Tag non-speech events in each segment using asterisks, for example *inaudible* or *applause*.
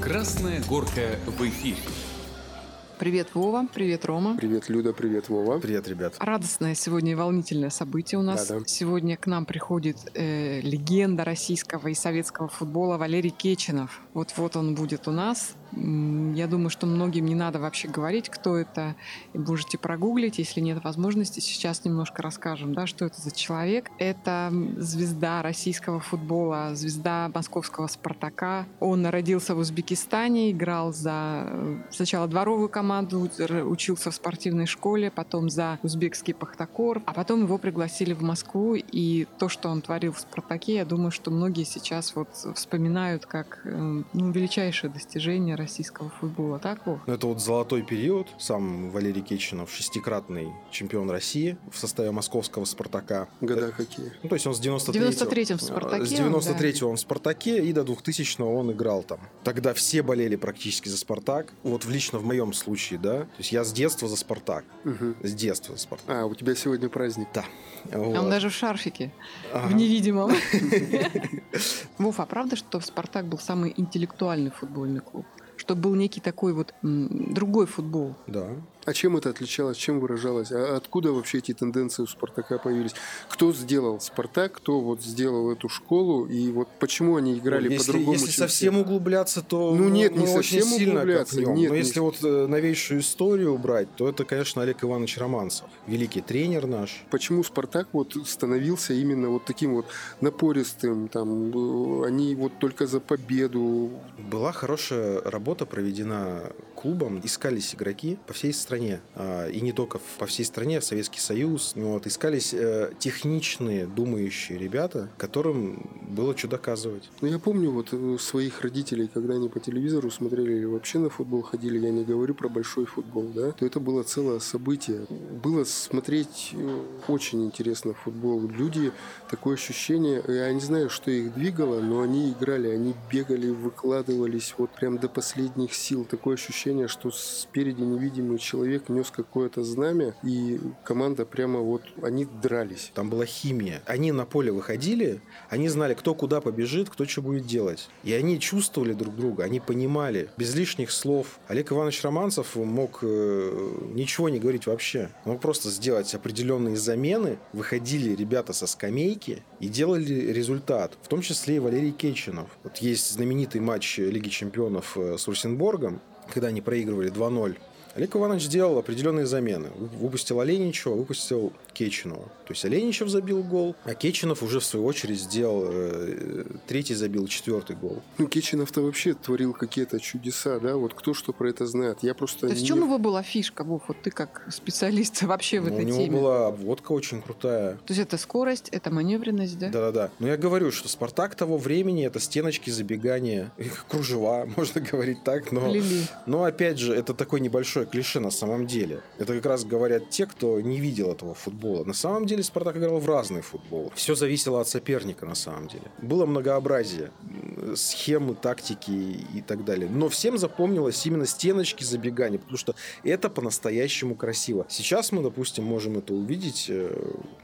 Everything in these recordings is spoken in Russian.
Красная горка в эфире. Привет, Вова. Привет, Рома. Привет, Люда. Привет, Вова. Привет, ребят. Радостное сегодня и волнительное событие у нас. Да, да. Сегодня к нам приходит э, легенда российского и советского футбола Валерий Кеченов. Вот-вот он будет у нас. Я думаю, что многим не надо вообще говорить, кто это. И можете прогуглить, если нет возможности. Сейчас немножко расскажем, да, что это за человек. Это звезда российского футбола, звезда московского «Спартака». Он родился в Узбекистане, играл за э, сначала дворовую команду, учился в спортивной школе, потом за узбекский «Пахтакор», а потом его пригласили в Москву. И то, что он творил в «Спартаке», я думаю, что многие сейчас вот вспоминают как э, ну, величайшее достижение российского футбола. Так, Вов? Ну, это вот золотой период. Сам Валерий Кечинов, шестикратный чемпион России в составе московского «Спартака». Года какие? Ну, то есть он с 93 В 93-м в «Спартаке» С он, 93 он в «Спартаке», и до 2000 он играл там. Тогда все болели практически за «Спартак». Вот лично в моем случае, да. То есть я с детства за «Спартак». Мгм. С детства за «Спартак. А, у тебя сегодня праздник. Да. Вот. Он даже в шарфике, Ага. в невидимом. *laughs* Вов, а правда, что «Спартак» был самый интеллектуальный футбольный клуб? Что был некий такой вот другой футбол? Да. А чем это отличалось, чем выражалось? А откуда вообще эти тенденции у «Спартака» появились? Кто сделал «Спартак», кто вот сделал эту школу, и вот почему они играли Ну, если, по-другому, если совсем все? углубляться, то Ну, нет, мы не совсем сильно углубляться, нет, Но не если вот э, новейшую историю брать, то это, конечно, Олег Иванович Романцев. Великий тренер наш. Почему «Спартак» вот становился именно вот таким вот напористым, там, э, они вот только за победу, Была хорошая работа проведена клубом. Искались игроки по всей стране. А, И не только по всей стране, в Советский Союз. Ну Вот. Искались э, техничные, думающие ребята, которым было что доказывать. Ну, я помню вот э, своих родителей, когда они по телевизору смотрели или вообще на футбол ходили, я не говорю про большой футбол, да, то это было целое событие. Было смотреть э, очень интересно футбол. Люди, такое ощущение, я не знаю, что их двигало, но они играли, они бегали, выкладывались вот прям до последних сил. Такое ощущение, что спереди невидимый человек нес какое-то знамя, и команда прямо вот, они дрались. Там была химия. Они на поле выходили, они знали, кто куда побежит, кто что будет делать. И они чувствовали друг друга, они понимали, без лишних слов. Олег Иванович Романцев мог э, ничего не говорить вообще. Он мог просто сделать определенные замены, выходили ребята со скамейки и делали результат. В том числе и Валерий Кечинов. Вот есть знаменитый матч Лиги Чемпионов э, с Русенборгом, когда они проигрывали 2-0. Олег Иванович сделал определенные замены. Выпустил Оленичева, выпустил Кечинова. То есть Оленичев забил гол, а Кечинов уже в свою очередь сделал э, третий забил, четвертый гол. Ну, Кечинов-то вообще творил какие-то чудеса, да? Вот кто что про это знает? Я просто... То есть в не- чем его была фишка, Вов? Вот ты как специалист *laughs* вообще в Ну, у этой него теме. была обводка очень крутая. То есть это скорость, это маневренность, да? Да-да-да. Но я говорю, что Спартак того времени это стеночки забегания, кружева, *laughs* можно говорить так, но... Лили. Но опять же, это такое небольшое клише на самом деле. Это как раз говорят те, кто не видел этого футбола. На самом деле Спартак играл в разный футбол. Все зависело от соперника на самом деле. Было многообразие м, схемы, тактики и так далее. Но всем запомнилось именно стеночки забегания, потому что это по-настоящему красиво. Сейчас мы, допустим, можем это увидеть. э,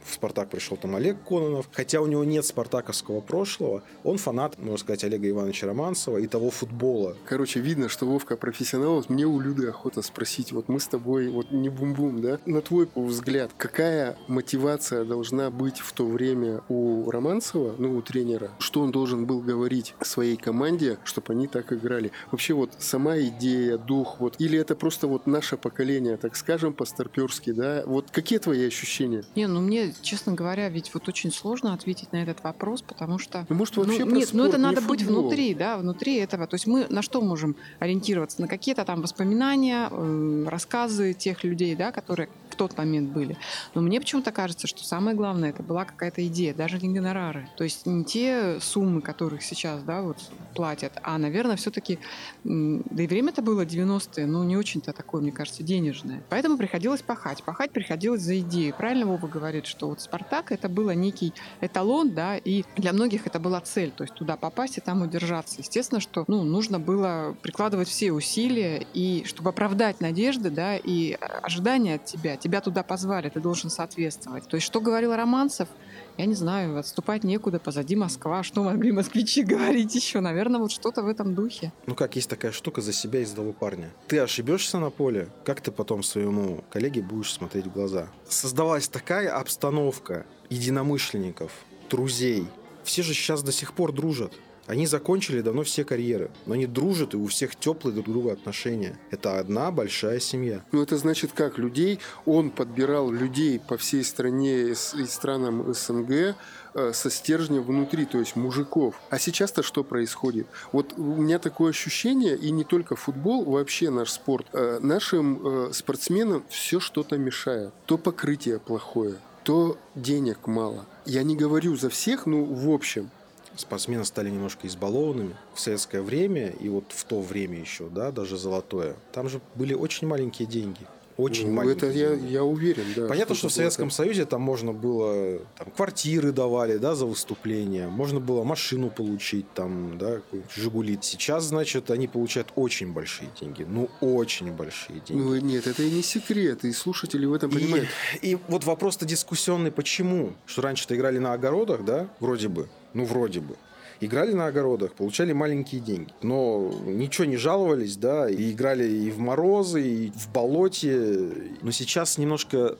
В Спартак пришел там Олег Кононов. Хотя у него нет спартаковского прошлого, он фанат, можно сказать, Олега Ивановича Романцева и того футбола, Короче, видно, что Вовка профессионал. Вот Мне у Люды охота спросить, вот мы с тобой, вот не бум-бум, да? На твой взгляд, какая мотивация должна быть в то время у Романцева, ну, у тренера? Что он должен был говорить своей команде, чтобы они так играли? Вообще вот сама идея, дух, вот, или это просто вот наше поколение, так скажем, по-старперски, да? Вот какие твои ощущения? Не, ну мне, честно говоря, ведь вот очень сложно ответить на этот вопрос, потому что... Ну, может, вообще ну, нет, ну спорт, это не надо быть футбол. внутри, да, внутри этого. То есть мы на что можем ориентироваться? На какие-то там воспоминания, э, рассказы тех людей, да, которые тот момент были. Но мне почему-то кажется, что самое главное, это была какая-то идея, даже не гонорары. То есть не те суммы, которых сейчас, да, вот платят, а, наверное, все-таки, да и время-то было 90-е, ну, не очень-то такое, мне кажется, денежное. Поэтому приходилось пахать. Пахать приходилось за идею. Правильно Вова говорит, что вот «Спартак» — это было некий эталон, да, и для многих это была цель, то есть туда попасть и там удержаться. Естественно, что, ну, нужно было прикладывать все усилия, и чтобы оправдать надежды, да, и ожидания от тебя. Тебя туда позвали, ты должен соответствовать. То есть, что говорил Романцев, я не знаю, отступать некуда, позади Москва. Что могли москвичи *laughs* говорить еще? Наверное, вот что-то в этом духе. Ну как, есть такая штука за себя из того парня. Ты ошибешься на поле, как ты потом своему коллеге будешь смотреть в глаза? Создавалась такая обстановка единомышленников, друзей. Все же сейчас до сих пор дружат. Они закончили давно все карьеры, но они дружат, и у всех теплые друг друга отношения. Это одна большая семья. Ну, это значит как? Людей, он подбирал людей по всей стране и странам СНГ, э, со стержнем внутри, то есть мужиков. А сейчас-то что происходит? Вот у меня такое ощущение, и не только футбол, вообще наш спорт. Э, нашим э, спортсменам все что-то мешает. То покрытие плохое, то денег мало. Я не говорю за всех, но в общем спортсмены стали немножко избалованными в советское время и вот в то время еще, да, даже золотое. Там же были очень маленькие деньги очень ну, маленькие. Это я, я уверен, да. Понятно, что, что в Советском Союзе там можно было там, квартиры давали, да, за выступление, можно было машину получить, там, да, Жигули. Сейчас, значит, они получают очень большие деньги, ну очень большие деньги. Ну нет, это и не секрет, и слушатели в этом понимают. И, и вот вопрос-то дискуссионный, почему? Что раньше-то играли на огородах, да, вроде бы, ну вроде бы играли на огородах, получали маленькие деньги. Но ничего не жаловались, да, и играли и в морозы, и в болоте. Но сейчас немножко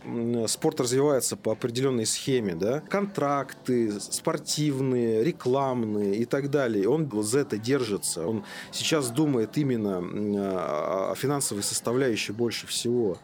спорт развивается по определенной схеме, да. Контракты спортивные, рекламные и так далее. Он за это держится. Он сейчас думает именно о финансовой составляющей больше всего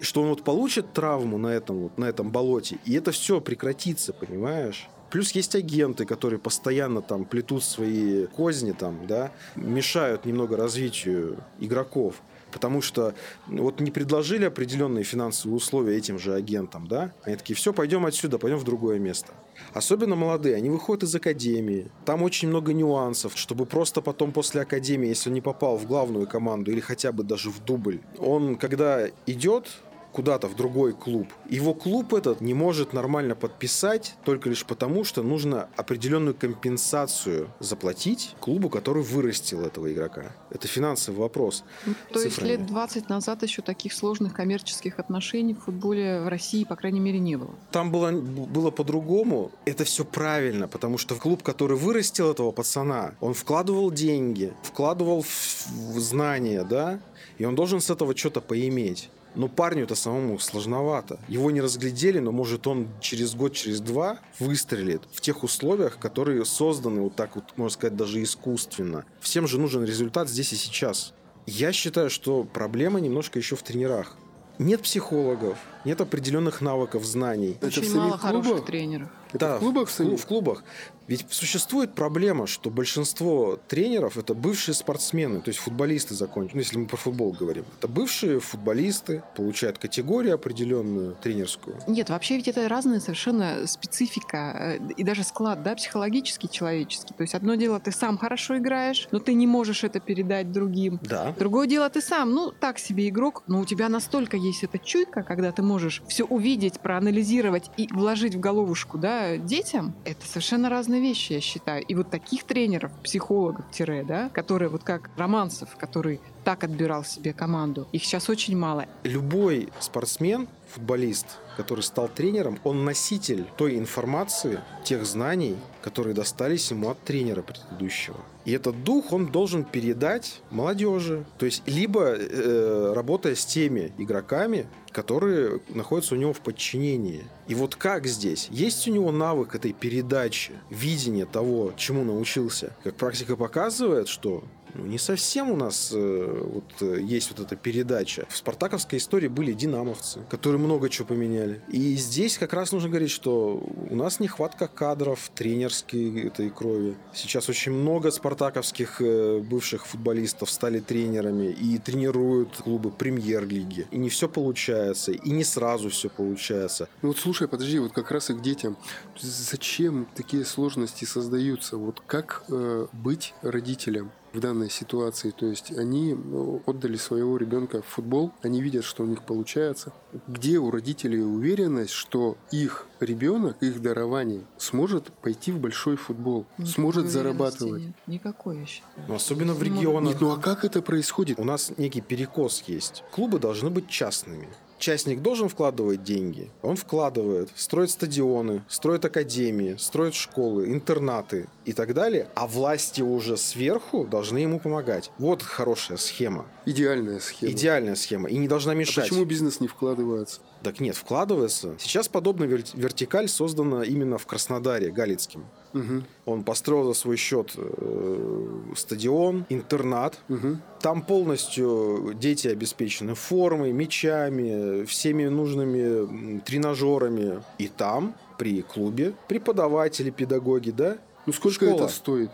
что он вот получит травму на этом, вот, на этом болоте, и это все прекратится, понимаешь? Плюс есть агенты, которые постоянно там плетут свои козни, там, да, мешают немного развитию игроков. Потому что вот не предложили определенные финансовые условия этим же агентам, да? Они такие, все, пойдем отсюда, пойдем в другое место. Особенно молодые, они выходят из академии. Там очень много нюансов, чтобы просто потом после академии, если он не попал в главную команду или хотя бы даже в дубль, он когда идет куда-то в другой клуб. Его клуб этот не может нормально подписать только лишь потому, что нужно определенную компенсацию заплатить клубу, который вырастил этого игрока. Это финансовый вопрос. Ну, то есть лет 20 назад еще таких сложных коммерческих отношений в футболе в России, по крайней мере, не было. Там было, было по-другому. Это все правильно, потому что клуб, который вырастил этого пацана, он вкладывал деньги, вкладывал в, в знания, да, и он должен с этого что-то поиметь. Но парню это самому сложновато. Его не разглядели, но может он через год, через два выстрелит в тех условиях, которые созданы вот так вот, можно сказать, даже искусственно. Всем же нужен результат здесь и сейчас. Я считаю, что проблема немножко еще в тренерах. Нет психологов, нет определенных навыков, знаний. Очень это мало хороших тренеров. Это да, в клубах? В, в клубах. Ведь существует проблема, что большинство тренеров это бывшие спортсмены, то есть футболисты закончили. Ну, если мы про футбол говорим. Это бывшие футболисты, получают категорию определенную тренерскую. Нет, вообще ведь это разная совершенно специфика э, и даже склад, да, психологический, человеческий. То есть одно дело, ты сам хорошо играешь, но ты не можешь это передать другим. Да. Другое дело, ты сам, ну, так себе игрок, но у тебя настолько есть эта чуйка, когда ты можешь все увидеть, проанализировать и вложить в головушку, да, детям. Это совершенно разные вещи, я считаю. И вот таких тренеров, психологов, тире, да, которые вот как Романцев, который так отбирал себе команду, их сейчас очень мало. Любой спортсмен, футболист, который стал тренером, он носитель той информации, тех знаний, которые достались ему от тренера предыдущего. И этот дух он должен передать молодежи. То есть либо э, работая с теми игроками, которые находятся у него в подчинении. И вот как здесь? Есть у него навык этой передачи, видение того, чему научился? Как практика показывает, что Ну, не совсем у нас э, вот, э, есть вот эта передача. В спартаковской истории были динамовцы, которые много чего поменяли. И здесь как раз нужно говорить, что у нас нехватка кадров тренерской этой крови. Сейчас очень много спартаковских э, бывших футболистов стали тренерами и тренируют клубы премьер-лиги. И не все получается, и не сразу все получается. Ну вот слушай, подожди, вот как раз и к детям. Зачем такие сложности создаются? Вот как э, быть родителем? В данной ситуации. То есть они ну, отдали своего ребенка в футбол, они видят, что у них получается. Где у родителей уверенность, что их ребенок, их дарование сможет пойти в большой футбол, Никакой сможет зарабатывать? нет. Никакой, я считаю. Ну, особенно в регионах. Нет, ну а как это происходит? У нас некий перекос есть. Клубы должны быть частными. Частник должен вкладывать деньги. Он вкладывает, строит стадионы, строит академии, строит школы, интернаты и так далее. А власти уже сверху должны ему помогать. Вот хорошая схема. Идеальная схема. Идеальная схема. И не должна А мешать. почему бизнес не вкладывается? Так нет, вкладывается. Сейчас подобная вер- вертикаль создана именно в Краснодаре, Галицким. Мгм, Он построил за свой счет э, стадион, интернат, мгм. Там полностью дети обеспечены формой, мячами, всеми нужными тренажерами. И там, при клубе, преподаватели, педагоги, да? Ну сколько Школа. это стоит?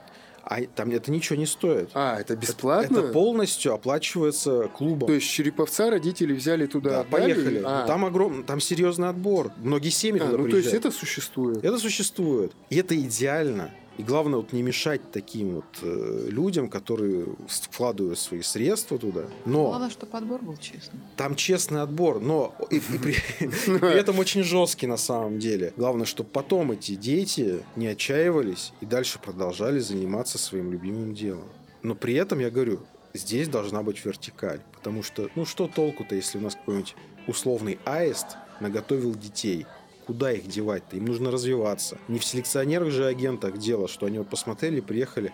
А там это ничего не стоит. А, это бесплатно? Это полностью оплачивается клубом. То есть Череповца родители взяли туда, да, отдали? поехали. А, Там огром... там серьезный отбор. Многие семьи а, туда ну то есть приезжают. это существует. Это существует. И это идеально. И главное вот не мешать таким вот э, людям, которые вкладывают свои средства туда. Но Главное, чтобы подбор был честный. там честный отбор, но и, и при, *laughs* и при этом очень жесткий на самом деле. Главное, чтобы потом эти дети не отчаивались и дальше продолжали заниматься своим любимым делом. Но при этом я говорю, здесь должна быть вертикаль, потому что, ну что толку-то, если у нас какой-нибудь условный аист наготовил детей? Куда их девать-то? Им нужно развиваться. Не в селекционерах же агентах дело, что они вот посмотрели, приехали,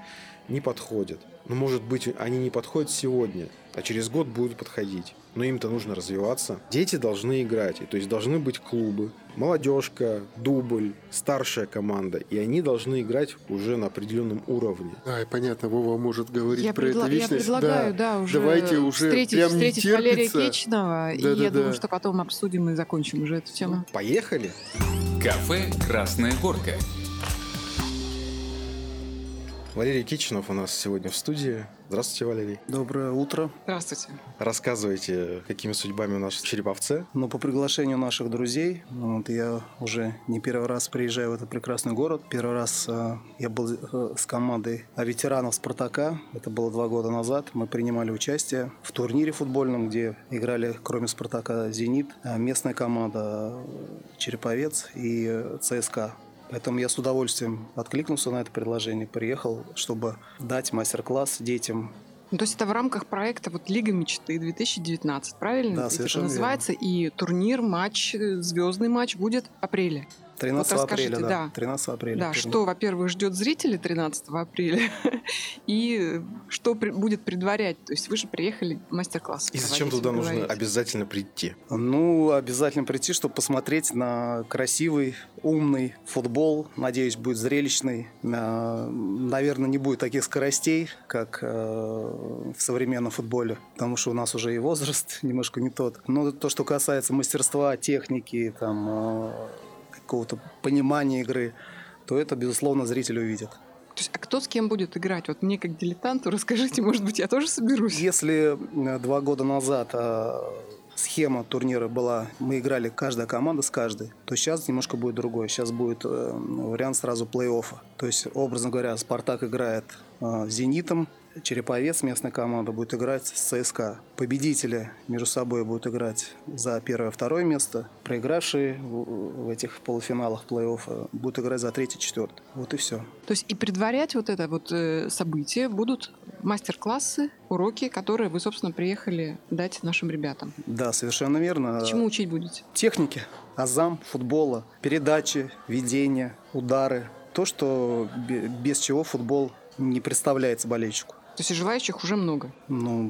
не подходят. Ну, может быть, они не подходят сегодня, а через год будут подходить. Но им-то нужно развиваться. Дети должны играть, и то есть должны быть клубы, молодежка, дубль, старшая команда, и они должны играть уже на определенном уровне. Ай, понятно, Вова может говорить Я, про предла- это я вечность. предлагаю, да, уже Давайте уже встретить, прям не встретить Валерия терпится. Кечного, и Да-да-да. я думаю, что потом обсудим и закончим уже эту тему. Поехали! Кафе «Красная горка». Валерий Кичинов у нас сегодня в студии. Здравствуйте, Валерий. Доброе утро. Здравствуйте. Рассказывайте, какими судьбами у нас в Череповце. Ну, по приглашению наших друзей, вот я уже не первый раз приезжаю в этот прекрасный город. Первый раз э, я был э, с командой а, ветеранов «Спартака». Это было два года назад. Мы принимали участие в турнире футбольном, где играли, кроме «Спартака», «Зенит», э, местная команда э, «Череповец» и э, «ЦСКА». Поэтому я с удовольствием откликнулся на это предложение, приехал, чтобы дать мастер-класс детям Ну, то есть это в рамках проекта вот Лига мечты 2019, правильно? Да, Это совершенно называется. И турнир, матч, э, звездный матч будет в апреле. 13 Вот апреля, да. да. 13 апреля. Да, что, во-первых, ждет зрителей 13 апреля, *laughs* и что при- будет предварять. То есть вы же приехали мастер-класс. И зачем туда вы нужно обязательно прийти? Ну, обязательно прийти, чтобы посмотреть на красивый, умный футбол. Надеюсь, будет зрелищный. А, Наверное, не будет таких скоростей, как э, в современном футболе, потому что у нас уже и возраст *laughs* немножко не тот. Но то, что касается мастерства, техники, там, э, какого-то понимания игры, то это, безусловно, зритель увидит. То есть, а кто с кем будет играть? Вот мне как дилетанту *laughs* расскажите, может быть, я тоже соберусь. Если э, два года назад э, схема турнира была, мы играли каждая команда с каждой, то сейчас немножко будет другое. Сейчас будет э, вариант сразу плей-оффа. То есть, образно говоря, Спартак играет э, с Зенитом, Череповец, местная команда, будет играть с ЦСКА. Победители между собой будут играть за первое-второе место. Проигравшие в в этих полуфиналах плей-оффа будут играть за третье-четвертое. Вот и все. То есть и предварять вот это вот э, событие будут мастер-классы, уроки, которые вы, собственно, приехали дать нашим ребятам. Да, совершенно верно. Чему учить будете? техники, азам футбола, передачи, ведения, удары. То, что бе- без чего футбол не представляется болельщику. То есть желающих уже много. Ну,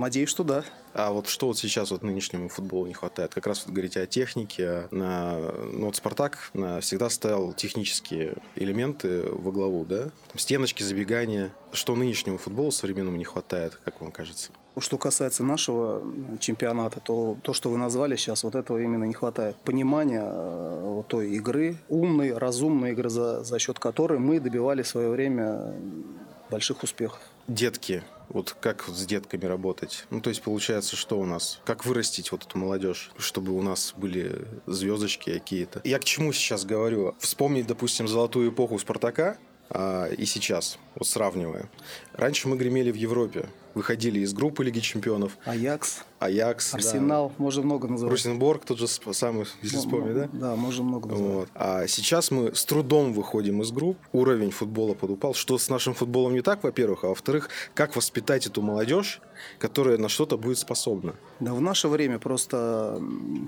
надеюсь, что да. А вот что вот сейчас вот нынешнему футболу не хватает? Как раз вот говорите о технике. На, ну вот Спартак на, всегда ставил технические элементы во главу, да? Там стеночки, забегания. Что нынешнему футболу современному не хватает, как вам кажется? Что касается нашего чемпионата, то то, что вы назвали сейчас, вот этого именно не хватает. Понимания э, вот той игры, умной, разумной игры, за, за счет которой мы добивали в свое время больших успехов. Детки, вот как с детками работать? Ну, то есть, получается, что у нас? Как вырастить вот эту молодежь, чтобы у нас были звездочки какие-то? Я к чему сейчас говорю? Вспомнить, допустим, золотую эпоху Спартака, а, и сейчас, вот сравнивая. Раньше мы гремели в Европе, выходили из группы Лиги Чемпионов. Аякс. Аякс, Арсенал, да. можно много называть. Русенборг тот же самый, если ну, вспомнить, да? Да, можно много называть. Вот. А сейчас мы с трудом выходим из групп, уровень футбола подупал. Что с нашим футболом не так, во-первых, а во-вторых, как воспитать эту молодежь, которая на что-то будет способна? Да, в наше время просто,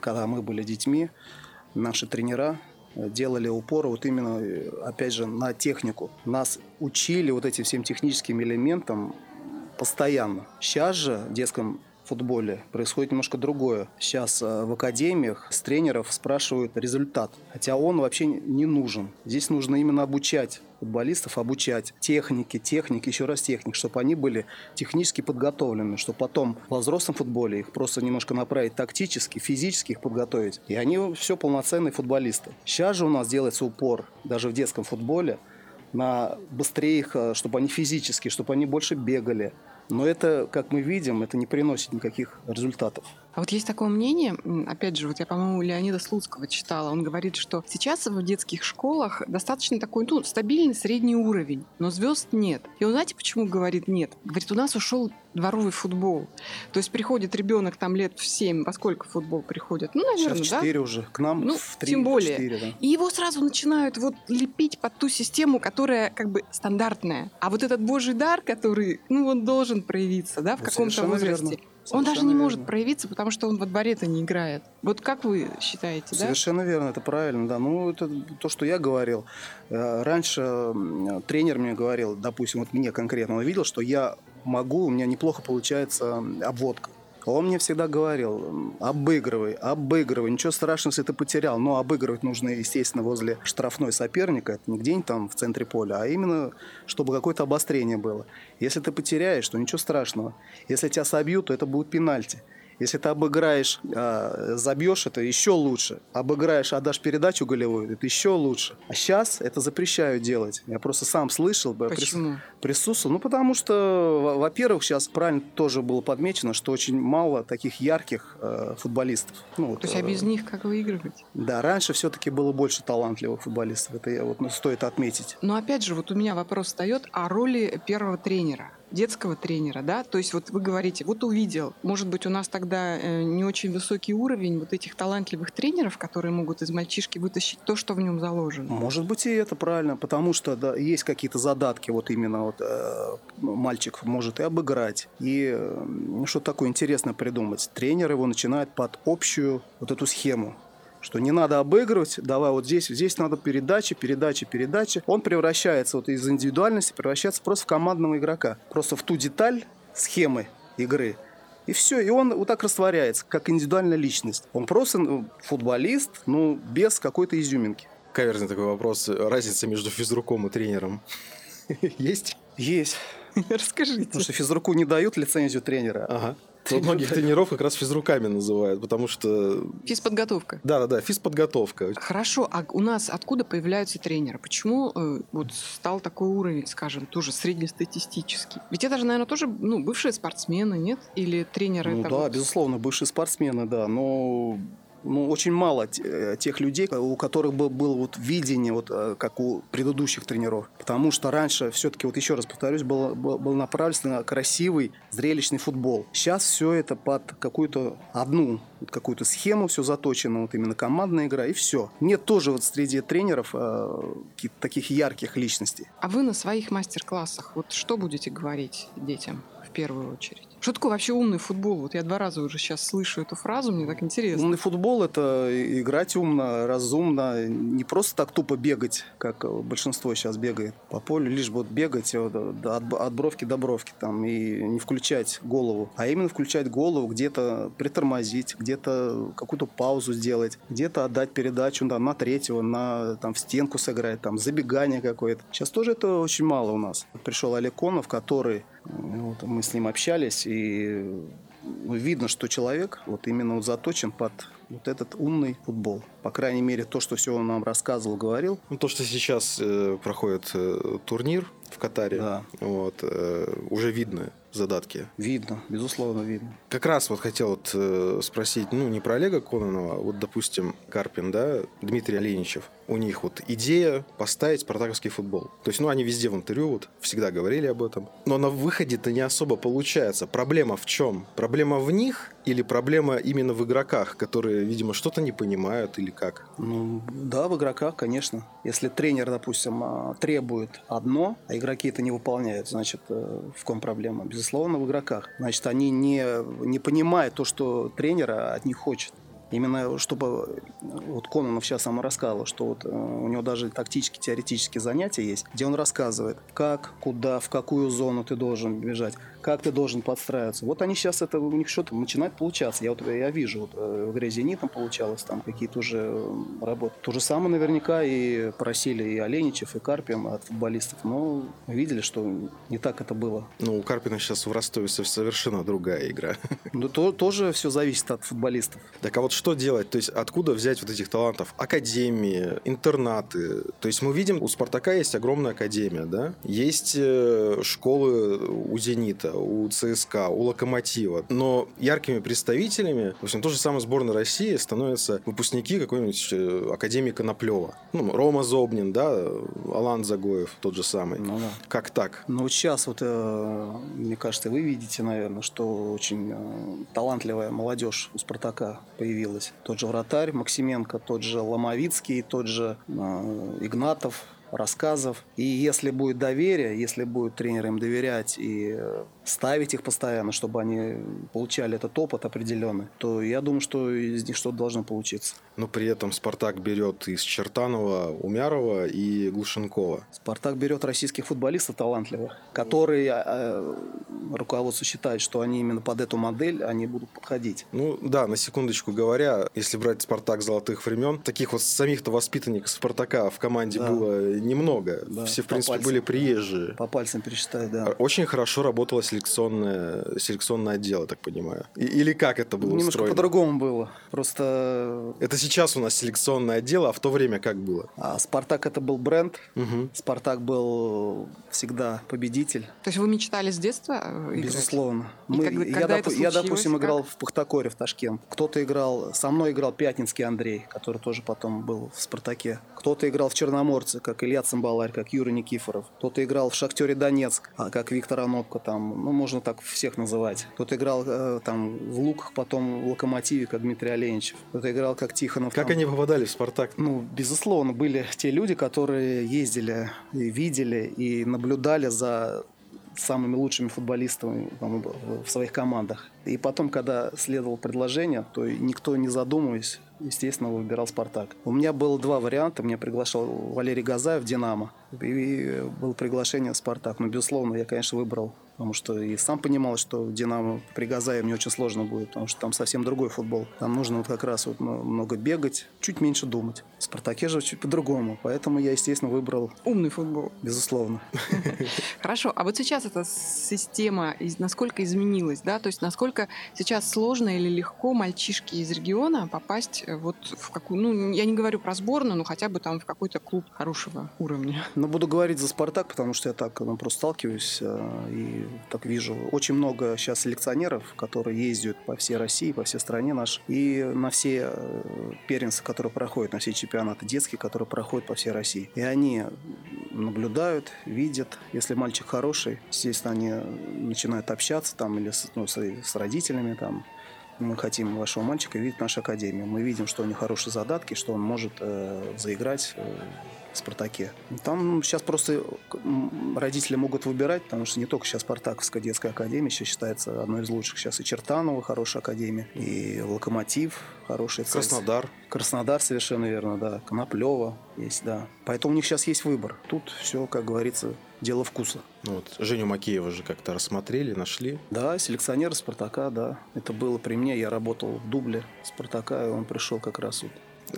когда мы были детьми, наши тренера делали упор вот именно, опять же, на технику. Нас учили вот этим всем техническим элементам постоянно. Сейчас же в детском футболе происходит немножко другое. Сейчас э, в академиях с тренеров спрашивают результат, хотя он вообще не нужен. Здесь нужно именно обучать футболистов, обучать технике, техник, еще раз техник, чтобы они были технически подготовлены, чтобы потом во взрослом футболе их просто немножко направить тактически, физически их подготовить. И они все полноценные футболисты. Сейчас же у нас делается упор даже в детском футболе на быстрее их, э, чтобы они физически, чтобы они больше бегали, но это, как мы видим, это не приносит никаких результатов. А вот есть такое мнение, опять же, вот я, по-моему, Леонида Слуцкого читала, он говорит, что сейчас в детских школах достаточно такой, ну, стабильный средний уровень, но звезд нет. И он, знаете, почему говорит нет? Говорит, у нас ушел дворовый футбол. То есть приходит ребенок там лет в 7, во сколько футбол приходит? Ну, наверное, Сейчас 4 да? уже, к нам ну, в 3, тем более. 4, да. И его сразу начинают вот лепить под ту систему, которая как бы стандартная. А вот этот божий дар, который, ну, он должен проявиться, да, в вот каком-то возрасте. Верно. Он даже не верно. может проявиться, потому что он во дворе-то не играет. Вот как вы считаете, да? Совершенно верно, это правильно, да. Ну, это то, что я говорил. Э, раньше тренер мне говорил, допустим, вот мне конкретно, он видел, что я могу, у меня неплохо получается обводка. Он мне всегда говорил, обыгрывай, обыгрывай, ничего страшного, если ты потерял, но обыгрывать нужно, естественно, возле штрафной соперника, это не где-нибудь там в центре поля, а именно, чтобы какое-то обострение было. Если ты потеряешь, то ничего страшного. Если тебя собьют, то это будет пенальти. Если ты обыграешь, а, забьешь, это еще лучше. Обыграешь, отдашь передачу голевую, это еще лучше. А сейчас это запрещают делать. Я просто сам слышал. Почему? Присутствовал. Ну, потому что, во-первых, сейчас правильно тоже было подмечено, что очень мало таких ярких э, футболистов. Ну, вот, То есть, а без э, них как выигрывать? Да, раньше все-таки было больше талантливых футболистов. Это вот ну, стоит отметить. Но опять же, вот у меня вопрос встает о роли первого тренера детского тренера, да, то есть вот вы говорите, вот увидел, может быть, у нас тогда э, не очень высокий уровень вот этих талантливых тренеров, которые могут из мальчишки вытащить то, что в нем заложено. Может быть, и это правильно, потому что да, есть какие-то задатки, вот именно вот э, мальчик может и обыграть, и э, что такое интересное придумать. Тренер его начинает под общую вот эту схему что не надо обыгрывать, давай вот здесь, здесь надо передачи, передачи, передачи. Он превращается вот из индивидуальности, превращается просто в командного игрока. Просто в ту деталь схемы игры. И все, и он вот так растворяется, как индивидуальная личность. Он просто ну, футболист, ну, без какой-то изюминки. Каверзный такой вопрос. Разница между физруком и тренером *laughs* есть? Есть. *laughs* Расскажите. Потому что физруку не дают лицензию тренера. Ага. Но многих тренеров как раз физруками называют, потому что... Физподготовка. Да-да-да, физподготовка. Хорошо, а у нас откуда появляются тренеры? Почему э, вот стал такой уровень, скажем, тоже среднестатистический? Ведь это же, наверное, тоже ну, бывшие спортсмены, нет? Или тренеры? Ну да, вот... безусловно, бывшие спортсмены, да, но ну, очень мало э, тех людей, у которых был, было вот видение, вот, э, как у предыдущих тренеров. Потому что раньше, все-таки, вот еще раз повторюсь, был, был направлен на красивый, зрелищный футбол. Сейчас все это под какую-то одну какую-то схему, все заточено, вот именно командная игра, и все. Нет тоже вот среди тренеров э, таких ярких личностей. А вы на своих мастер-классах вот что будете говорить детям в первую очередь? Что такое вообще умный футбол? Вот я два раза уже сейчас слышу эту фразу, мне так интересно. Умный футбол – это играть умно, разумно, не просто так тупо бегать, как большинство сейчас бегает по полю, лишь вот бегать от, от бровки до бровки там, и не включать голову, а именно включать голову, где-то притормозить, где-то какую-то паузу сделать, где-то отдать передачу да, на третьего, на, там, в стенку сыграть, там, забегание какое-то. Сейчас тоже это очень мало у нас. Пришел Олег Конов, который, вот, мы с ним общались, и ну, видно, что человек вот именно вот заточен под вот этот умный футбол. По крайней мере, то, что все он нам рассказывал, говорил. Ну, то, что сейчас э, проходит э, турнир в Катаре, да. вот, э, уже видно задатки. Видно, безусловно, видно. Как раз вот хотел вот, э, спросить, ну, не про Олега Кононова, а вот, допустим, Карпин, да, Дмитрий Оленичев. У них вот идея поставить спартаковский футбол. То есть, ну, они везде в интервью вот всегда говорили об этом. Но на выходе-то не особо получается. Проблема в чем? Проблема в них или проблема именно в игроках, которые, видимо, что-то не понимают или как? Ну, да, в игроках, конечно. Если тренер, допустим, а, требует одно, а игроки это не выполняют, значит, э, в ком проблема? Безусловно, в игроках. Значит, они не, не понимают то, что тренер от них хочет. Именно чтобы, вот Кононов сейчас сам рассказывал, что вот э, у него даже тактические, теоретические занятия есть, где он рассказывает, как, куда, в какую зону ты должен бежать, как ты должен подстраиваться. Вот они сейчас это у них что-то начинает получаться. Я вот я вижу, вот э, в игре «Зенитом» получалось, там какие-то уже работы. То же самое наверняка и просили и Оленичев, и Карпин от футболистов, но видели, что не так это было. Ну, у Карпина сейчас в Ростове совершенно другая игра. *laughs* Ну, то, тоже все зависит от футболистов. Так а вот что делать? То есть откуда взять вот этих талантов? Академии, интернаты. То есть мы видим, у Спартака есть огромная академия, да? Есть э, школы у Зенита, у ЦСКА, у Локомотива. Но яркими представителями, в общем, то же самое сборной России становятся выпускники какой-нибудь э, Академии Коноплева. Ну, Рома Зобнин, да, Алан Загоев, тот же самый. Ну, да. Как так? Ну, вот сейчас вот, э, мне кажется, вы видите, наверное, что очень талантливая молодежь у Спартака появилась. Тот же вратарь Максименко, тот же Ломовицкий, тот же э, Игнатов, рассказов. И если будет доверие, если будет тренер им доверять и э, ставить их постоянно, чтобы они получали этот опыт определенный, то я думаю, что из них что-то должно получиться. Но при этом Спартак берет из Чертанова, Умярова и Глушенкова. Спартак берет российских футболистов талантливых, которые э, руководство считает, что они именно под эту модель они будут подходить. Ну да, на секундочку говоря, если брать Спартак золотых времен, таких вот самих-то воспитанников Спартака в команде да. было немного. Да, Все, в принципе, пальцам, были приезжие. По пальцам пересчитать, да. Очень хорошо работало селекционное, селекционное отдел, я так понимаю. И, или как это было Немножко устроено? по-другому было. Просто... Это сейчас у нас селекционное отдел, а в то время как было? А «Спартак» это был бренд. Угу. «Спартак» был всегда победитель. То есть вы мечтали с детства э, играть? Безусловно. Мы, когда, я, когда доп, я, допустим, как? играл в Пахтакоре в Ташкент. Кто-то играл... Со мной играл Пятницкий Андрей, который тоже потом был в «Спартаке». Кто-то играл в Черноморце, как Илья Цимбаларь, как Юра Никифоров. Кто-то играл в Шахтере Донецк, а как Виктор Анопко, там, ну, можно так всех называть. Кто-то играл э, там в Луках, потом в Локомотиве, как Дмитрий Оленичев. Кто-то играл как Тихонов. Как там. они попадали в «Спартак»? Ну, безусловно, были те люди, которые ездили и видели, и наблюдали за самыми лучшими футболистами в своих командах. И потом, когда следовало предложение, то никто не задумываясь, естественно, выбирал «Спартак». У меня было два варианта. Меня приглашал Валерий Газаев «Динамо». И было приглашение в «Спартак». Но, безусловно, я, конечно, выбрал потому что и сам понимал, что «Динамо» при Газае мне очень сложно будет, потому что там совсем другой футбол. Там нужно вот как раз вот много бегать, чуть меньше думать. В «Спартаке» же чуть по-другому, поэтому я, естественно, выбрал... Умный футбол. Безусловно. *laughs* Хорошо, а вот сейчас эта система насколько изменилась, да? То есть насколько сейчас сложно или легко мальчишки из региона попасть э, вот в какую... Ну, я не говорю про сборную, но хотя бы там в какой-то клуб хорошего уровня. Ну, буду говорить за «Спартак», потому что я так ну, просто сталкиваюсь э, и так вижу, очень много сейчас селекционеров, которые ездят по всей России, по всей стране нашей, и на все э, первенства, которые проходят, на все чемпионаты детские, которые проходят по всей России. И они наблюдают, видят. Если мальчик хороший, естественно, они начинают общаться там или с, ну, с, с родителями там, мы хотим вашего мальчика видеть в нашей академии. Мы видим, что у него хорошие задатки, что он может э, заиграть э, «Спартаке». Там сейчас просто родители могут выбирать, потому что не только сейчас «Спартаковская детская академия» сейчас считается одной из лучших. Сейчас и Чертанова хорошая академия, и «Локомотив» хороший. Краснодар. Краснодар, совершенно верно, да. Коноплева есть, да. Поэтому у них сейчас есть выбор. Тут все, как говорится, дело вкуса. Ну, вот Женю Макеева же как-то рассмотрели, нашли. Да, селекционер Спартака, да. Это было при мне. Я работал в дубле Спартака, и он пришел как раз вот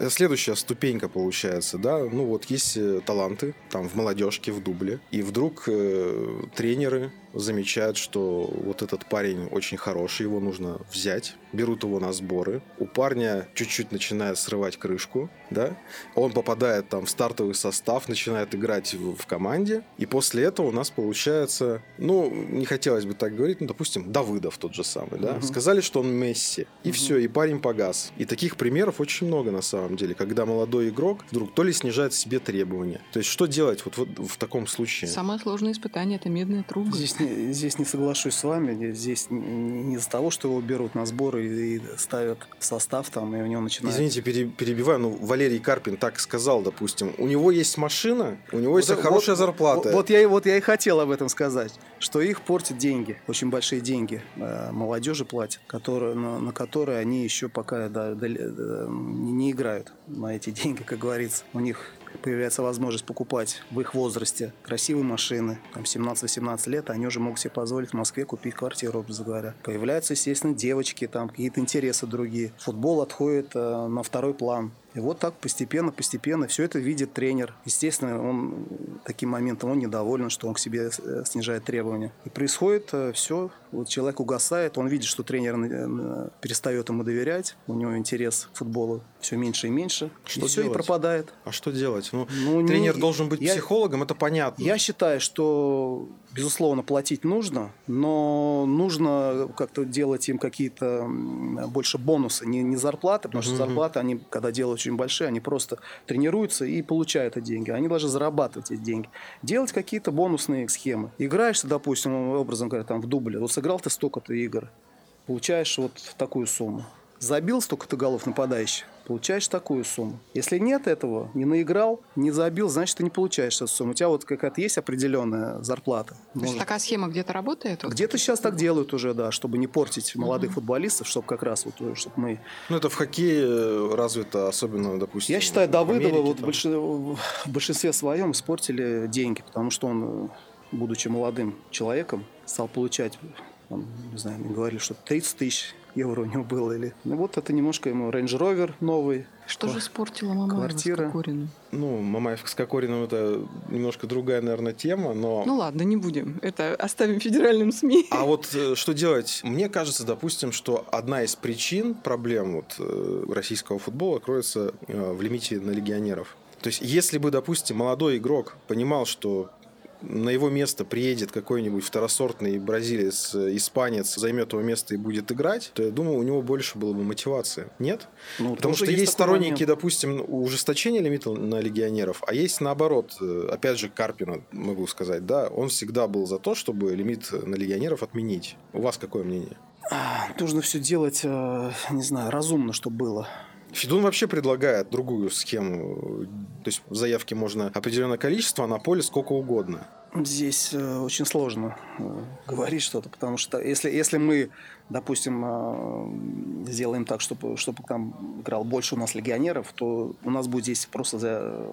следующая ступенька получается, да, ну вот есть э, таланты там в молодежке, в дубле, и вдруг э, тренеры замечают, что вот этот парень очень хороший, его нужно взять, берут его на сборы. У парня чуть-чуть начинает срывать крышку, да, он попадает там в стартовый состав, начинает играть в, в команде, и после этого у нас получается, ну, не хотелось бы так говорить, ну, допустим, Давыдов тот же самый, да, угу. сказали, что он Месси, и угу. все, и парень погас. И таких примеров очень много на самом деле, когда молодой игрок вдруг то ли снижает себе требования. То есть что делать вот, вот в таком случае? Самое сложное испытание – это медная труба. Здесь не, здесь не соглашусь с вами, здесь не из-за того, что его берут на сборы и ставят в состав там, и у него начинает... Извините, перебиваю, но Валерий Карпин так сказал, допустим, у него есть машина, у него есть вот, хорошая вот, зарплата. Вот, вот, я, вот я и хотел об этом сказать, что их портят деньги, очень большие деньги э, молодежи платят, которые, на, на которые они еще пока да, да, не играют на эти *laughs* деньги, как говорится. У них появляется возможность покупать в их возрасте красивые машины, там 17-18 лет, они уже могут себе позволить в Москве купить квартиру, образно говоря. Появляются, естественно, девочки, там какие-то интересы другие. Футбол отходит э, на второй план. И вот так постепенно, постепенно все это видит тренер. Естественно, он таким моментом он недоволен, что он к себе э, снижает требования. И происходит э, все, вот человек угасает, он видит, что тренер э, перестает ему доверять, у него интерес к футболу все меньше и меньше, что и все, и пропадает. А что делать? Ну, ну тренер не, должен быть я, психологом, это понятно. Я считаю, что безусловно, платить нужно, но нужно как-то делать им какие-то больше бонусы, не, не зарплаты, потому что зарплаты, они, когда делают очень большие, они просто тренируются и получают эти деньги. Они должны зарабатывать эти деньги. Делать какие-то бонусные схемы. Играешь, допустим, образом говоря, там в дубле, вот сыграл ты столько-то игр, получаешь вот такую сумму. Забил столько-то голов нападающих, получаешь такую сумму. Если нет этого, не наиграл, не забил, значит, ты не получаешь эту сумму. У тебя вот какая-то есть определенная зарплата. То есть такая схема где-то работает? Где-то сейчас так делают уже, да, чтобы не портить молодых mm-hmm. футболистов, чтобы как раз вот, э, чтобы мы... Ну, это в хоккее э, развито, особенно, допустим, Я считаю, Давыдова вот больш... в большинстве своем испортили деньги, потому что он, э, будучи молодым человеком, стал получать он, не знаю, мне говорили, что 30 тысяч евро у него было. Или... Ну вот это немножко ему Range Rover новый. Что же испортило Мамаева квартира. с Кокориным? Ну, Мамаев с Кокориным это немножко другая, наверное, тема, но... Ну ладно, не будем. Это оставим федеральным СМИ. А вот э, что делать? Мне кажется, допустим, что одна из причин проблем вот, э, российского футбола кроется э, в лимите на легионеров. То есть, если бы, допустим, молодой игрок понимал, что на его место приедет какой-нибудь второсортный бразилец, испанец, займет его место и будет играть, то я думаю, у него больше было бы мотивации. Нет? Ну, Потому что есть, сторонники, момент. допустим, ужесточения лимита на легионеров, а есть наоборот. Э, опять же, Карпина, могу сказать, да, он всегда был за то, чтобы лимит на легионеров отменить. У вас какое мнение? Нужно все делать, э, не знаю, разумно, чтобы было. Федун вообще предлагает другую схему. То есть в заявке можно определенное количество, а на поле сколько угодно. Здесь э, очень сложно э, говорить что-то, потому что если, если мы, допустим, э, сделаем так, чтобы, чтобы там играл больше у нас легионеров, то у нас будет здесь просто за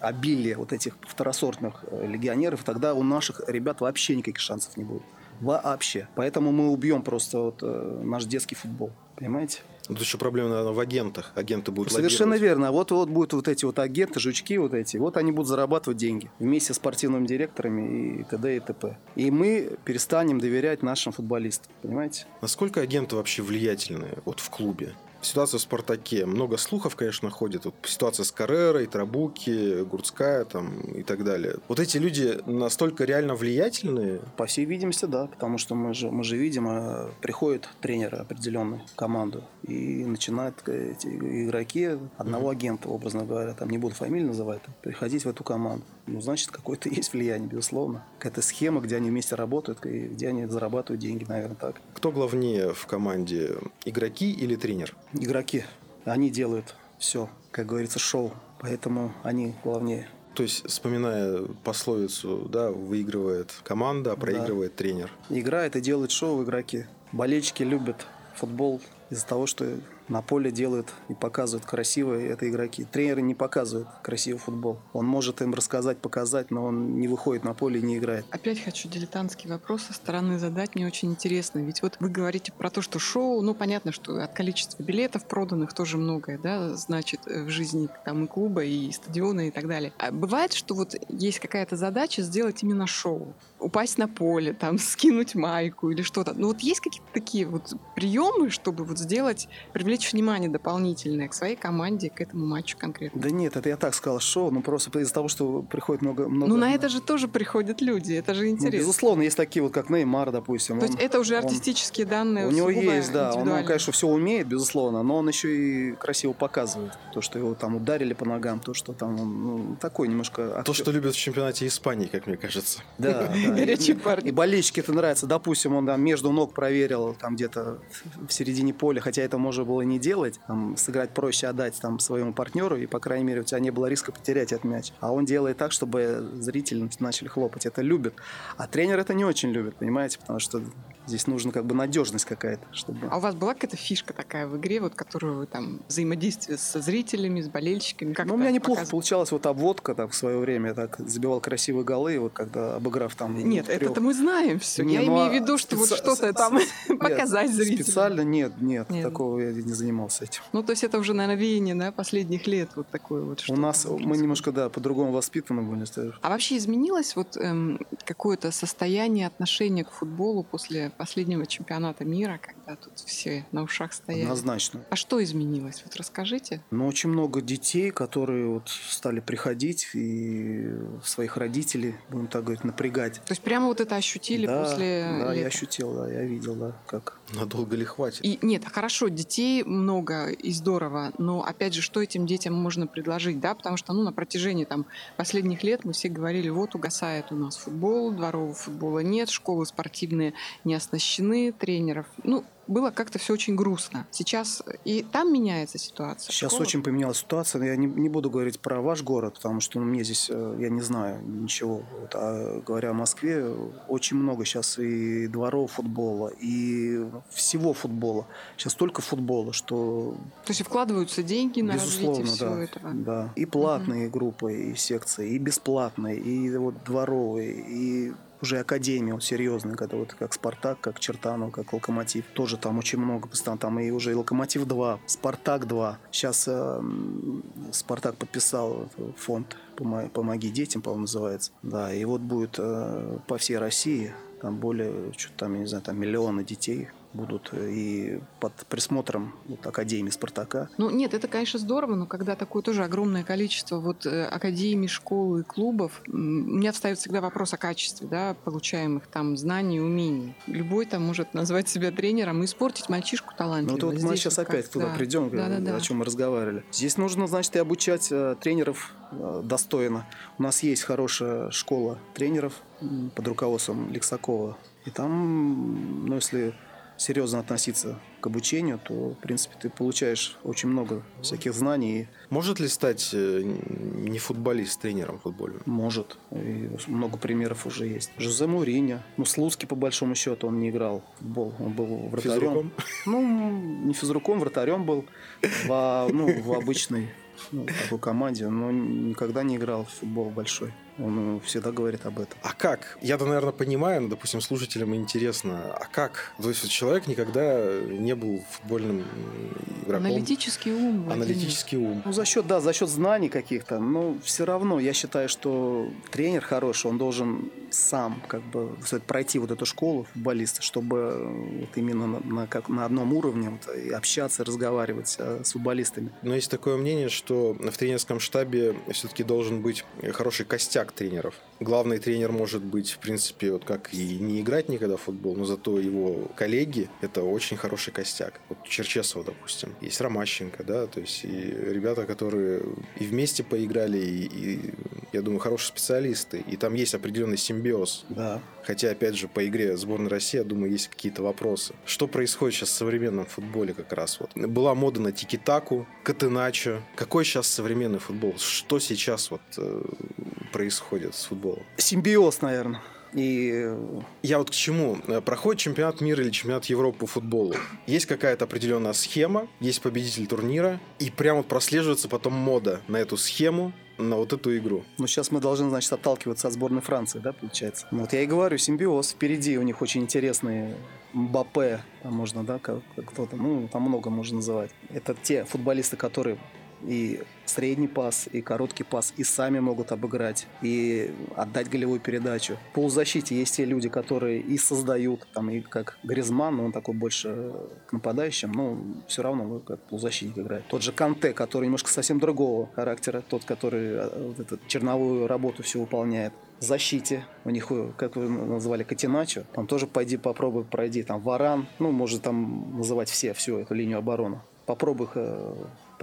обилие вот этих второсортных легионеров, тогда у наших ребят вообще никаких шансов не будет. Вообще. Поэтому мы убьем просто вот, наш детский футбол. Понимаете? Тут еще проблема, наверное, в агентах. Агенты будут Совершенно лоббировать. верно. Вот, вот будут вот эти вот агенты, жучки вот эти. Вот они будут зарабатывать деньги вместе с спортивными директорами и т.д. и т.п. И мы перестанем доверять нашим футболистам. Понимаете? Насколько агенты вообще влиятельны вот в клубе? Ситуация в «Спартаке». Много слухов, конечно, ходит. Вот ситуация с Каррерой, Трабуки, Гурцкая там, и так далее. Вот эти люди настолько реально влиятельные? По всей видимости, да. Потому что мы же, мы же видим, э, приходит тренер определенный в команду и начинают эти игроки одного mm-hmm. агента, образно говоря, там не буду фамилию называть, приходить в эту команду. Ну, значит, какое-то *laughs* есть влияние, безусловно. Какая-то схема, где они вместе работают и где они зарабатывают деньги, наверное, так. Кто главнее в команде, игроки или тренер? Игроки, они делают все, как говорится, шоу, поэтому они главнее. То есть, вспоминая пословицу, да, выигрывает команда, а проигрывает да. тренер. Играет и делает шоу игроки. Болельщики любят футбол из-за того, что на поле делают и показывают красивые это игроки. Тренеры не показывают красивый футбол. Он может им рассказать, показать, но он не выходит на поле и не играет. Опять хочу дилетантский вопрос со стороны задать. Мне очень интересно. Ведь вот вы говорите про то, что шоу, ну понятно, что от количества билетов проданных тоже многое, да, значит э, в жизни там и клуба, и стадиона и так далее. А бывает, что вот есть какая-то задача сделать именно шоу упасть на поле, там, *laughs* скинуть майку или что-то. Ну вот есть какие-то такие вот приемы, чтобы вот сделать, привлечь внимание дополнительное к своей команде, к этому матчу конкретно? Да нет, это я так сказал, шоу, ну просто из-за того, что приходит много... много... Ну на это же тоже приходят люди, это же ну, интересно. Ну, безусловно, есть такие вот, как Неймар, допустим. То он, есть это уже артистические он, данные? У него есть, да, он, он, конечно, все умеет, безусловно, но он еще и красиво показывает. То, что его там ударили по ногам, то, что там он ну, такой немножко... Актер. То, что любят в чемпионате Испании, как мне кажется. Да, *laughs* да. Горячие парни. И болельщики это нравится. Допустим, он там между ног проверил там где-то в середине поля, хотя это можно было не делать. Там, сыграть проще, отдать там своему партнеру, и, по крайней мере, у тебя не было риска потерять этот мяч. А он делает так, чтобы зрители начали хлопать. Это любят. А тренер это не очень любит, понимаете? Потому что Здесь нужна как бы надежность какая-то, чтобы... А у вас была какая-то фишка такая в игре, вот которую вы там взаимодействие со зрителями, с болельщиками? Как ну, у меня неплохо показывает? получалась вот обводка так в свое время. Я так забивал красивые голы, вот когда обыграв там... Нет, трех... это мы знаем все. Не, я ну, имею в виду, что специ... вот что-то там *laughs* показать зрителям. Специально нет, нет, нет, такого я не занимался этим. Ну, то есть это уже, наверное, веяние, да, последних лет вот такое вот. У нас, мы немножко, да, по-другому воспитаны были. А вообще изменилось вот эм, какое-то состояние, отношение к футболу после последнего чемпионата? мира, когда тут все на ушах стояли. Однозначно. А что изменилось? Вот расскажите. Ну, очень много детей, которые вот стали приходить и своих родителей, будем так говорить, напрягать. То есть прямо вот это ощутили да, после Да, лета? я ощутил, да, я видел, да, как. Надолго ли хватит? И нет, хорошо, детей много и здорово, но опять же, что этим детям можно предложить, да, потому что, ну, на протяжении там последних лет мы все говорили, вот угасает у нас футбол, дворового футбола нет, школы спортивные не оснащены, тренеров. Ну, было как-то все очень грустно. Сейчас и там меняется ситуация. Сейчас Школа... очень поменялась ситуация. Я не, не буду говорить про ваш город, потому что ну, мне здесь, э, я не знаю ничего. Вот, а говоря о Москве, очень много сейчас и дворов футбола, и всего футбола. Сейчас только футбола, что... То есть вкладываются деньги на Безусловно, развитие всего да, этого? да. И платные угу. группы, и секции, и бесплатные, и вот дворовые, и уже академии вот, серьезные, когда вот как Спартак, как Чертанов, как Локомотив. Тоже там очень много постоянно. Там и уже и Локомотив 2, Спартак 2. Сейчас э, Спартак подписал фонд «Помоги детям», по-моему, называется. Да, и вот будет э, по всей России там более, что-то там, я не знаю, там миллионы детей будут э, и под присмотром вот, Академии Спартака. Ну нет, это, конечно, здорово, но когда такое тоже огромное количество вот э, академий, школ и клубов, у меня встает всегда вопрос о качестве, да, получаемых там знаний умений. Любой там может назвать себя тренером и испортить мальчишку талантливого. Ну вот, вот мы сейчас опять туда да. придем, да, да, да. о чем мы разговаривали. Здесь нужно, значит, и обучать э, тренеров э, достойно. У нас есть хорошая школа тренеров под руководством Лексакова. И там, ну, если серьезно относиться к обучению, то, в принципе, ты получаешь очень много всяких знаний. Может ли стать э, не футболист тренером футбольным? Может. И много примеров уже есть. Жозе Мourinho. Ну, Слуцкий, по большому счету, он не играл в футбол. Он был вратарем. Физруком? Ну, не физруком, вратарем был. В, ну, в обычной ну, такой команде, но никогда не играл в футбол большой. Он всегда говорит об этом. А как? Я-то, наверное, понимаю, но, допустим, слушателям интересно, а как? То есть человек никогда не был футбольным игроком. Аналитический ум. Аналитический ум. Ну, за счет, да, за счет знаний каких-то. Но все равно я считаю, что тренер хороший, он должен сам как бы пройти вот эту школу футболиста, чтобы вот именно на, на, как, на одном уровне вот, и общаться, разговаривать а, с футболистами. Но есть такое мнение, что в тренерском штабе все-таки должен быть хороший костяк тренеров. Главный тренер может быть, в принципе, вот как и не играть никогда в футбол, но зато его коллеги – это очень хороший костяк. Вот Черчесова, допустим, есть Ромащенко, да, то есть и ребята, которые и вместе поиграли, и, и я думаю, хорошие специалисты. И там есть определенный симбиоз. Да. Хотя, опять же, по игре сборной России, я думаю, есть какие-то вопросы. Что происходит сейчас в современном футболе как раз? Вот была мода на тики-таку, катеначо. Какой сейчас современный футбол? Что сейчас вот э, происходит с футболом? Симбиоз, наверное. И я вот к чему? Проходит чемпионат мира или чемпионат Европы по футболу. Есть какая-то определенная схема, есть победитель турнира, и прямо вот прослеживается потом мода на эту схему, на вот эту игру. Ну, сейчас мы должны, значит, отталкиваться от сборной Франции, да, получается? Вот я и говорю, симбиоз. Впереди у них очень интересные Мбаппе, там можно, да, кто-то, ну, там много можно называть. Это те футболисты, которые и средний пас, и короткий пас, и сами могут обыграть, и отдать голевую передачу. В полузащите есть те люди, которые и создают, там, и как Гризман, он такой больше к нападающим, но все равно как полузащитник играет. Тот же Канте, который немножко совсем другого характера, тот, который э, вот эту черновую работу все выполняет защите. У них, э, как вы называли, Катиначо. Там тоже пойди попробуй пройди. Там Варан. Ну, может там называть все, всю эту линию обороны. Попробуй их э,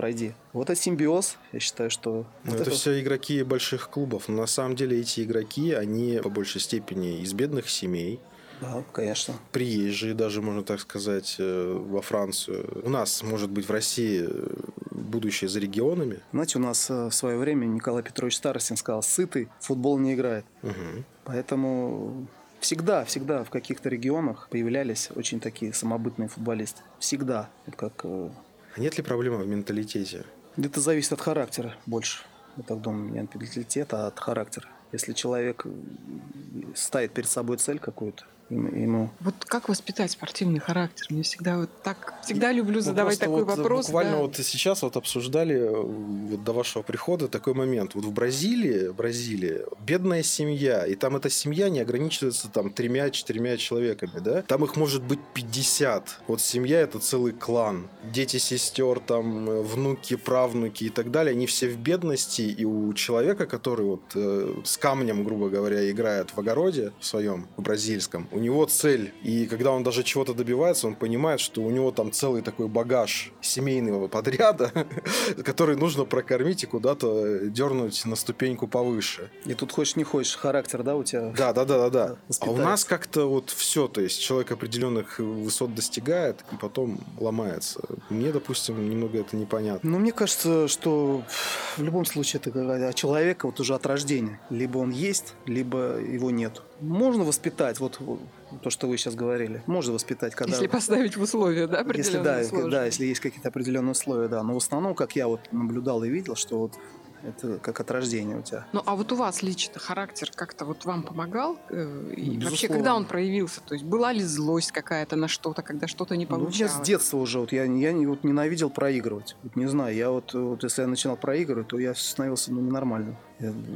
пройди. Вот это симбиоз, я считаю, что... Ну, вот это, это все игроки больших клубов. Но на самом деле эти игроки, они по большей степени из бедных семей, да, конечно. Приезжие даже, можно так сказать, э, во Францию. У нас, может быть, в России э, будущее за регионами. Знаете, у нас в свое время Николай Петрович Старостин сказал, сытый футбол не играет. Угу. Поэтому Всегда, всегда в каких-то регионах появлялись очень такие самобытные футболисты. Всегда. Как нет ли проблемы в менталитете? Это зависит от характера больше. Я так думаю, не от менталитета, а от характера. Если человек ставит перед собой цель какую-то, ему. Вот как воспитать спортивный характер? Мне всегда вот так всегда люблю ну, задавать такой вот вопрос. Буквально да. вот сейчас вот обсуждали э, вот до вашего прихода такой момент. Вот в Бразилии, Бразилии бедная семья, и там эта семья не ограничивается там тремя-четырьмя человеками, да? Там их может быть 50. Вот семья это целый клан. Дети, сестер, там э, внуки, правнуки и так далее, они все в бедности, и у человека, который вот э, с камнем, грубо говоря, играет в огороде в своем, в бразильском, у него цель. И когда он даже чего-то добивается, он понимает, что у него там целый такой багаж семейного подряда, *laughs* который нужно прокормить и куда-то дернуть на ступеньку повыше. И тут хочешь не хочешь, характер, да, у тебя? Да, да, да, да, да. А у нас как-то вот все, то есть человек определенных высот достигает и потом ломается. Мне, допустим, немного это непонятно. Ну, мне кажется, что в любом случае это человека вот уже от рождения. Либо он есть, либо его нет. Можно воспитать, вот то, что вы сейчас говорили, можно воспитать, когда... Если поставить в условия, да, определенные если, да, да, если есть какие-то определенные условия, да. Но в основном, как я вот наблюдал и видел, что вот это как от рождения у тебя. Ну, а вот у вас лично характер как-то вот вам помогал? Э, и ну, вообще, когда он проявился? То есть была ли злость какая-то на что-то, когда что-то не получалось? Ну, я с детства уже, вот я, я вот ненавидел проигрывать. Вот не знаю, я вот, вот если я начинал проигрывать, то я становился ну, ненормальным.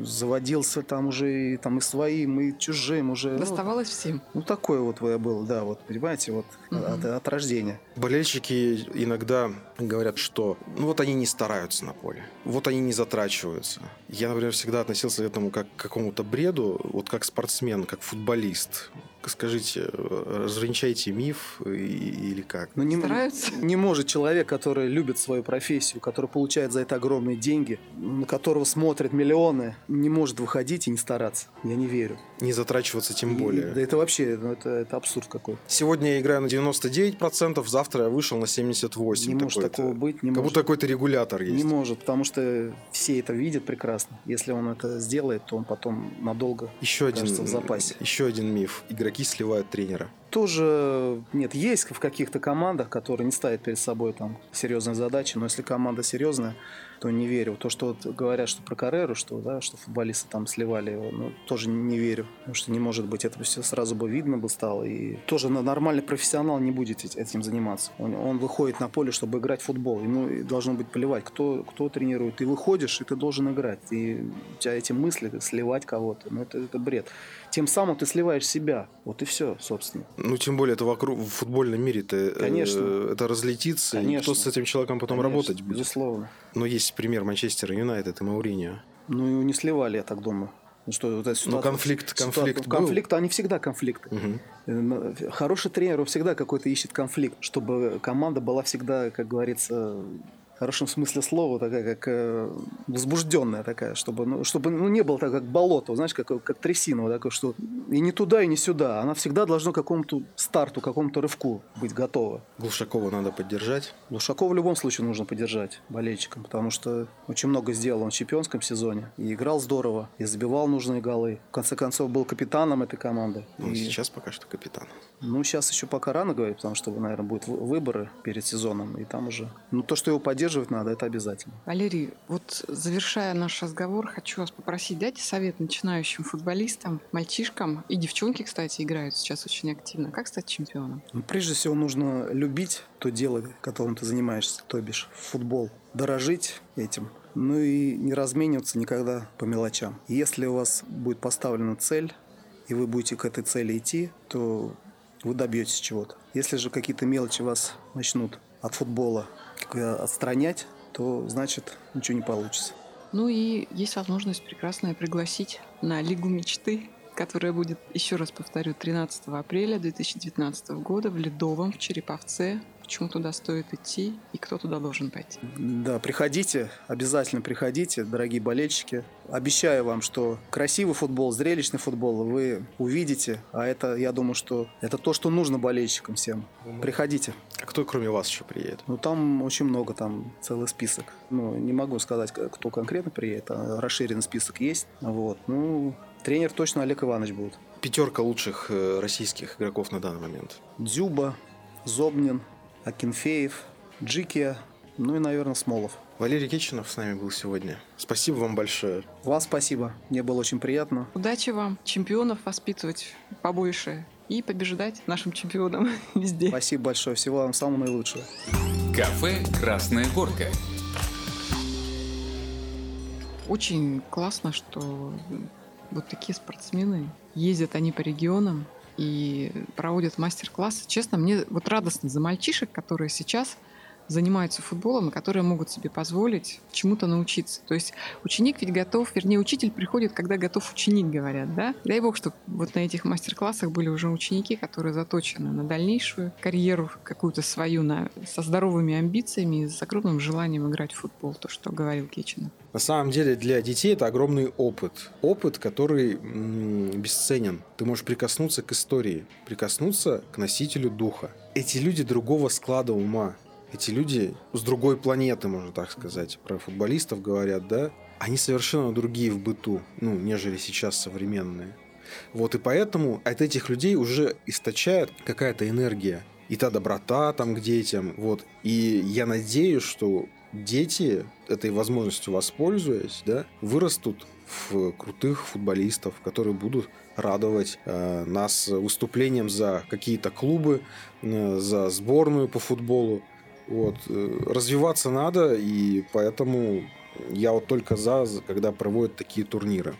Заводился там уже и, там, и своим, и чужим уже. Ну, Доставалось ну, всем. Ну, такой вот я был, да, вот, понимаете, вот угу. от, от рождения. Болельщики иногда говорят, что ну вот они не стараются на поле, вот они не затрачиваются. Я, например, всегда относился к этому как к какому-то бреду, вот как спортсмен, как футболист скажите, развенчайте миф или как? Ну, не, Стараются? Не может человек, который любит свою профессию, который получает за это огромные деньги, на которого смотрят миллионы, не может выходить и не стараться. Я не верю. Не затрачиваться тем более. да это вообще, ну, это, это абсурд какой. Сегодня я играю на 99%, завтра я вышел на 78%. Не может такого быть. Не как может. будто какой-то регулятор есть. Не может, потому что все это видят прекрасно. Если он это сделает, то он потом надолго еще один, в запасе. Еще один миф. Игроки сливают тренера. тоже нет. Есть в каких-то командах, которые не ставят перед собой там серьезные задачи, но если команда серьезная, то не верю. То, что вот говорят, что про Карреру, что, да, что футболисты там сливали его, ну, тоже не верю. Потому что не может быть, это все сразу бы видно бы стало. И тоже нормальный профессионал не будет этим заниматься. Он, он выходит на поле, чтобы играть в футбол. Ему должно быть плевать, кто, кто тренирует. Ты выходишь, и ты должен играть. И у тебя эти мысли, сливать кого-то, ну, это, это бред. Тем самым ты сливаешь себя. Вот и все, собственно. Ну, тем более, это вокруг в футбольном мире-то э, Конечно. это разлетится, Конечно. и кто с этим человеком потом Конечно, работать будет. Безусловно. Но есть пример Манчестера Юнайтед и Мауриньо. Ну, его не сливали, я так думаю. Ну, что, вот ситуация- конфликт- ситуация- конфликт был? конфликт, они всегда конфликты. Э, Хороший тренер он всегда какой-то ищет конфликт, чтобы команда была всегда, как говорится, хорошем смысле слова, такая как э, возбужденная такая, чтобы, ну, чтобы ну, не было так, как болото, знаешь, как, как трясина, вот такое, что и не туда, и не сюда. Она всегда должна к какому-то старту, к какому-то рывку быть готова. Глушакова надо поддержать. Лушакова в любом случае нужно поддержать болельщикам, потому что очень много сделал он в чемпионском сезоне. И играл здорово, и забивал нужные голы. В конце концов, был капитаном этой команды. Он И- сейчас пока что капитан. ну, сейчас еще пока рано говорить, потому что, наверное, будут вы- выборы перед сезоном, и там уже... Ну, то, что его поддерживать надо, это обязательно. Валерий, вот завершая наш разговор, хочу вас попросить, дайте совет начинающим футболистам, мальчишкам и девчонки, кстати, играют сейчас очень активно. Как стать чемпионом? Ну, прежде всего, нужно любить то дело, которым ты занимаешься, то бишь футбол. Дорожить этим. Ну и не размениваться никогда по мелочам. Если у вас будет поставлена цель, и вы будете к этой цели идти, то вы добьетесь чего-то. Если же какие-то мелочи вас начнут от футбола отстранять, то значит ничего не получится. Ну и есть возможность прекрасная пригласить на Лигу мечты, которая будет, еще раз повторю, 13 апреля 2019 года в Ледовом, в Череповце. Почему туда стоит идти и кто туда должен пойти? Да, приходите, обязательно приходите, дорогие болельщики. Обещаю вам, что красивый футбол, зрелищный футбол вы увидите, а это, я думаю, что это то, что нужно болельщикам всем. Приходите. А кто кроме вас еще приедет? Ну, там очень много, там целый список. Ну, не могу сказать, кто конкретно приедет, а расширенный список есть. Вот. Ну, тренер точно Олег Иванович будет. Пятерка лучших э, российских игроков на данный момент. Дзюба, Зобнин, Акинфеев, Джикия, ну и, наверное, Смолов. Валерий Кеченов с нами был сегодня. Спасибо вам большое. Вам спасибо, мне было очень приятно. Удачи вам, чемпионов воспитывать побольше и побеждать нашим чемпионам *laughs* везде. Спасибо большое, всего вам самого наилучшего. Кафе «Красная горка». Очень классно, что вот такие спортсмены ездят они по регионам и проводят мастер-классы. Честно, мне вот радостно за мальчишек, которые сейчас занимаются футболом, и которые могут себе позволить чему-то научиться. То есть ученик ведь готов, вернее, учитель приходит, когда готов ученик, говорят, да? Дай бог, чтобы вот на этих мастер-классах были уже ученики, которые заточены на дальнейшую карьеру какую-то свою, на, со здоровыми амбициями и с огромным желанием играть в футбол, то, что говорил Кечинов. На самом деле для детей это огромный опыт. Опыт, который м, бесценен. Ты можешь прикоснуться к истории, прикоснуться к носителю духа. Эти люди другого склада ума. Эти люди с другой планеты, можно так сказать. Про футболистов говорят, да? Они совершенно другие в быту, ну, нежели сейчас современные. Вот и поэтому от этих людей уже источает какая-то энергия. И та доброта там к детям. Вот. И я надеюсь, что дети этой возможностью воспользуясь, да, вырастут в крутых футболистов, которые будут радовать э, нас выступлением за какие-то клубы, э, за сборную по футболу. Вот. э, Развиваться надо, и поэтому я вот только за, когда проводят такие турниры.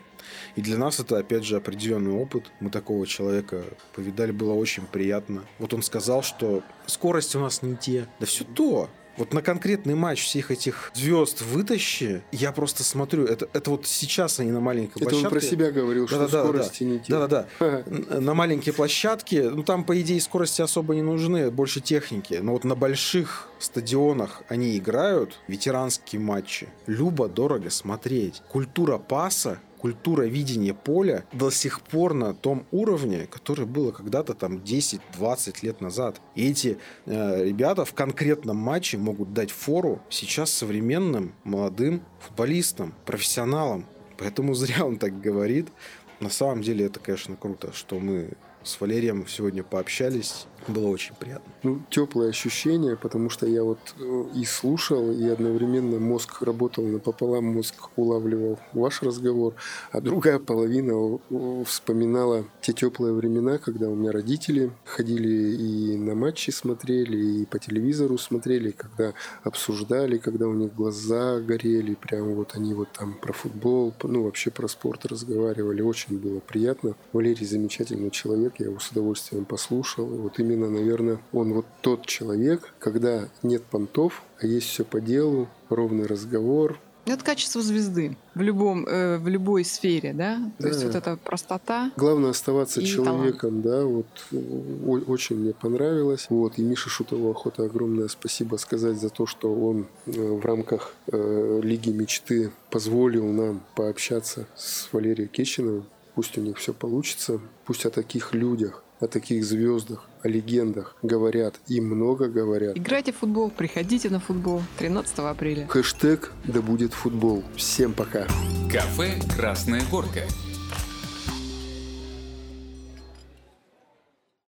И для нас это, опять же, определенный опыт. Мы такого человека повидали, было очень приятно. Вот он сказал, что скорость у нас не те. Да все то. Вот на конкретный матч всех этих звезд вытащи, я просто смотрю, это, это вот сейчас они на маленькой Это он площадке. про себя говорил, что Да-да-да, скорости не те. Да-да-да. *laughs* На маленькой площадке, ну там, по идее, скорости особо не нужны, больше техники. Но вот на больших стадионах они играют ветеранские матчи. Любо, дорого смотреть. Культура паса культура видения поля до сих пор на том уровне, который было когда-то там 10-20 лет назад. И эти э, ребята в конкретном матче могут дать фору сейчас современным молодым футболистам, профессионалам. Поэтому *laughs* зря он так говорит. На самом деле это, конечно, круто, что мы с Валерием сегодня пообщались. Было очень приятно. Ну, теплое ощущение, потому что я вот э, и слушал, и одновременно мозг работал напополам, мозг улавливал ваш разговор, а другая половина вспоминала те теплые времена, когда у меня родители ходили и на матчи смотрели, и по телевизору смотрели, когда обсуждали, когда у них глаза горели, прям вот они вот там про футбол, ну вообще про спорт разговаривали, очень было приятно. Валерий замечательный человек, я его с удовольствием послушал, и вот именно наверное, он вот тот человек, когда нет понтов, а есть все по делу, ровный разговор, это качество звезды в любом э, в любой сфере, да. То да. есть вот эта простота. Главное оставаться человеком, талант. да. Вот о- очень мне понравилось. Вот и Миша Шутову охота огромное спасибо сказать за то, что он э, в рамках э, Лиги мечты позволил нам пообщаться с Валерием Кечиновым. Пусть у них все получится. Пусть о таких людях о таких звездах, о легендах говорят и много говорят. Играйте в футбол, приходите на футбол 13 апреля. Хэштег «Да будет футбол». Всем пока. Кафе «Красная горка».